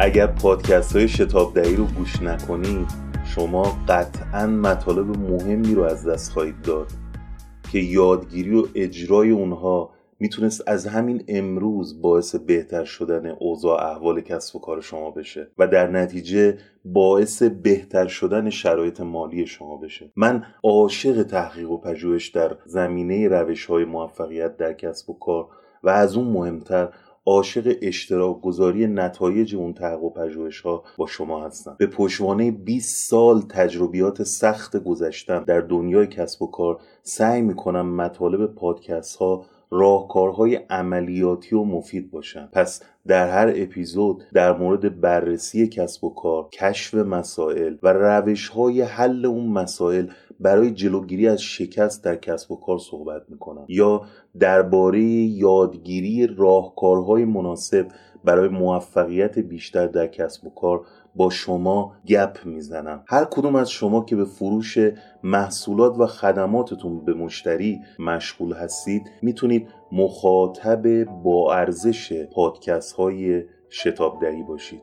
اگر پادکست های شتاب دهی رو گوش نکنید شما قطعا مطالب مهمی رو از دست خواهید داد که یادگیری و اجرای اونها می‌تونست از همین امروز باعث بهتر شدن اوضاع احوال کسب و کار شما بشه و در نتیجه باعث بهتر شدن شرایط مالی شما بشه. من عاشق تحقیق و پژوهش در زمینه روش های موفقیت در کسب و کار و از اون مهمتر عاشق اشتراک گذاری نتایج اون تحقیق و پژوهش ها با شما هستم. به پشوانه 20 سال تجربیات سخت گذشتم. در دنیای کسب و کار سعی می‌کنم مطالب پادکست ها راهکارهای عملیاتی و مفید باشن. پس در هر اپیزود در مورد بررسی کسب و کار کشف مسائل و روش های حل اون مسائل برای جلوگیری از شکست در کسب و کار صحبت می‌کنم. یا درباره یادگیری راهکارهای مناسب برای موفقیت بیشتر در کسب و کار با شما گپ می‌زنم. هر کدوم از شما که به فروش محصولات و خدماتتون به مشتری مشغول هستید می‌تونید مخاطب با ارزش پادکست های شتاب دهی باشید.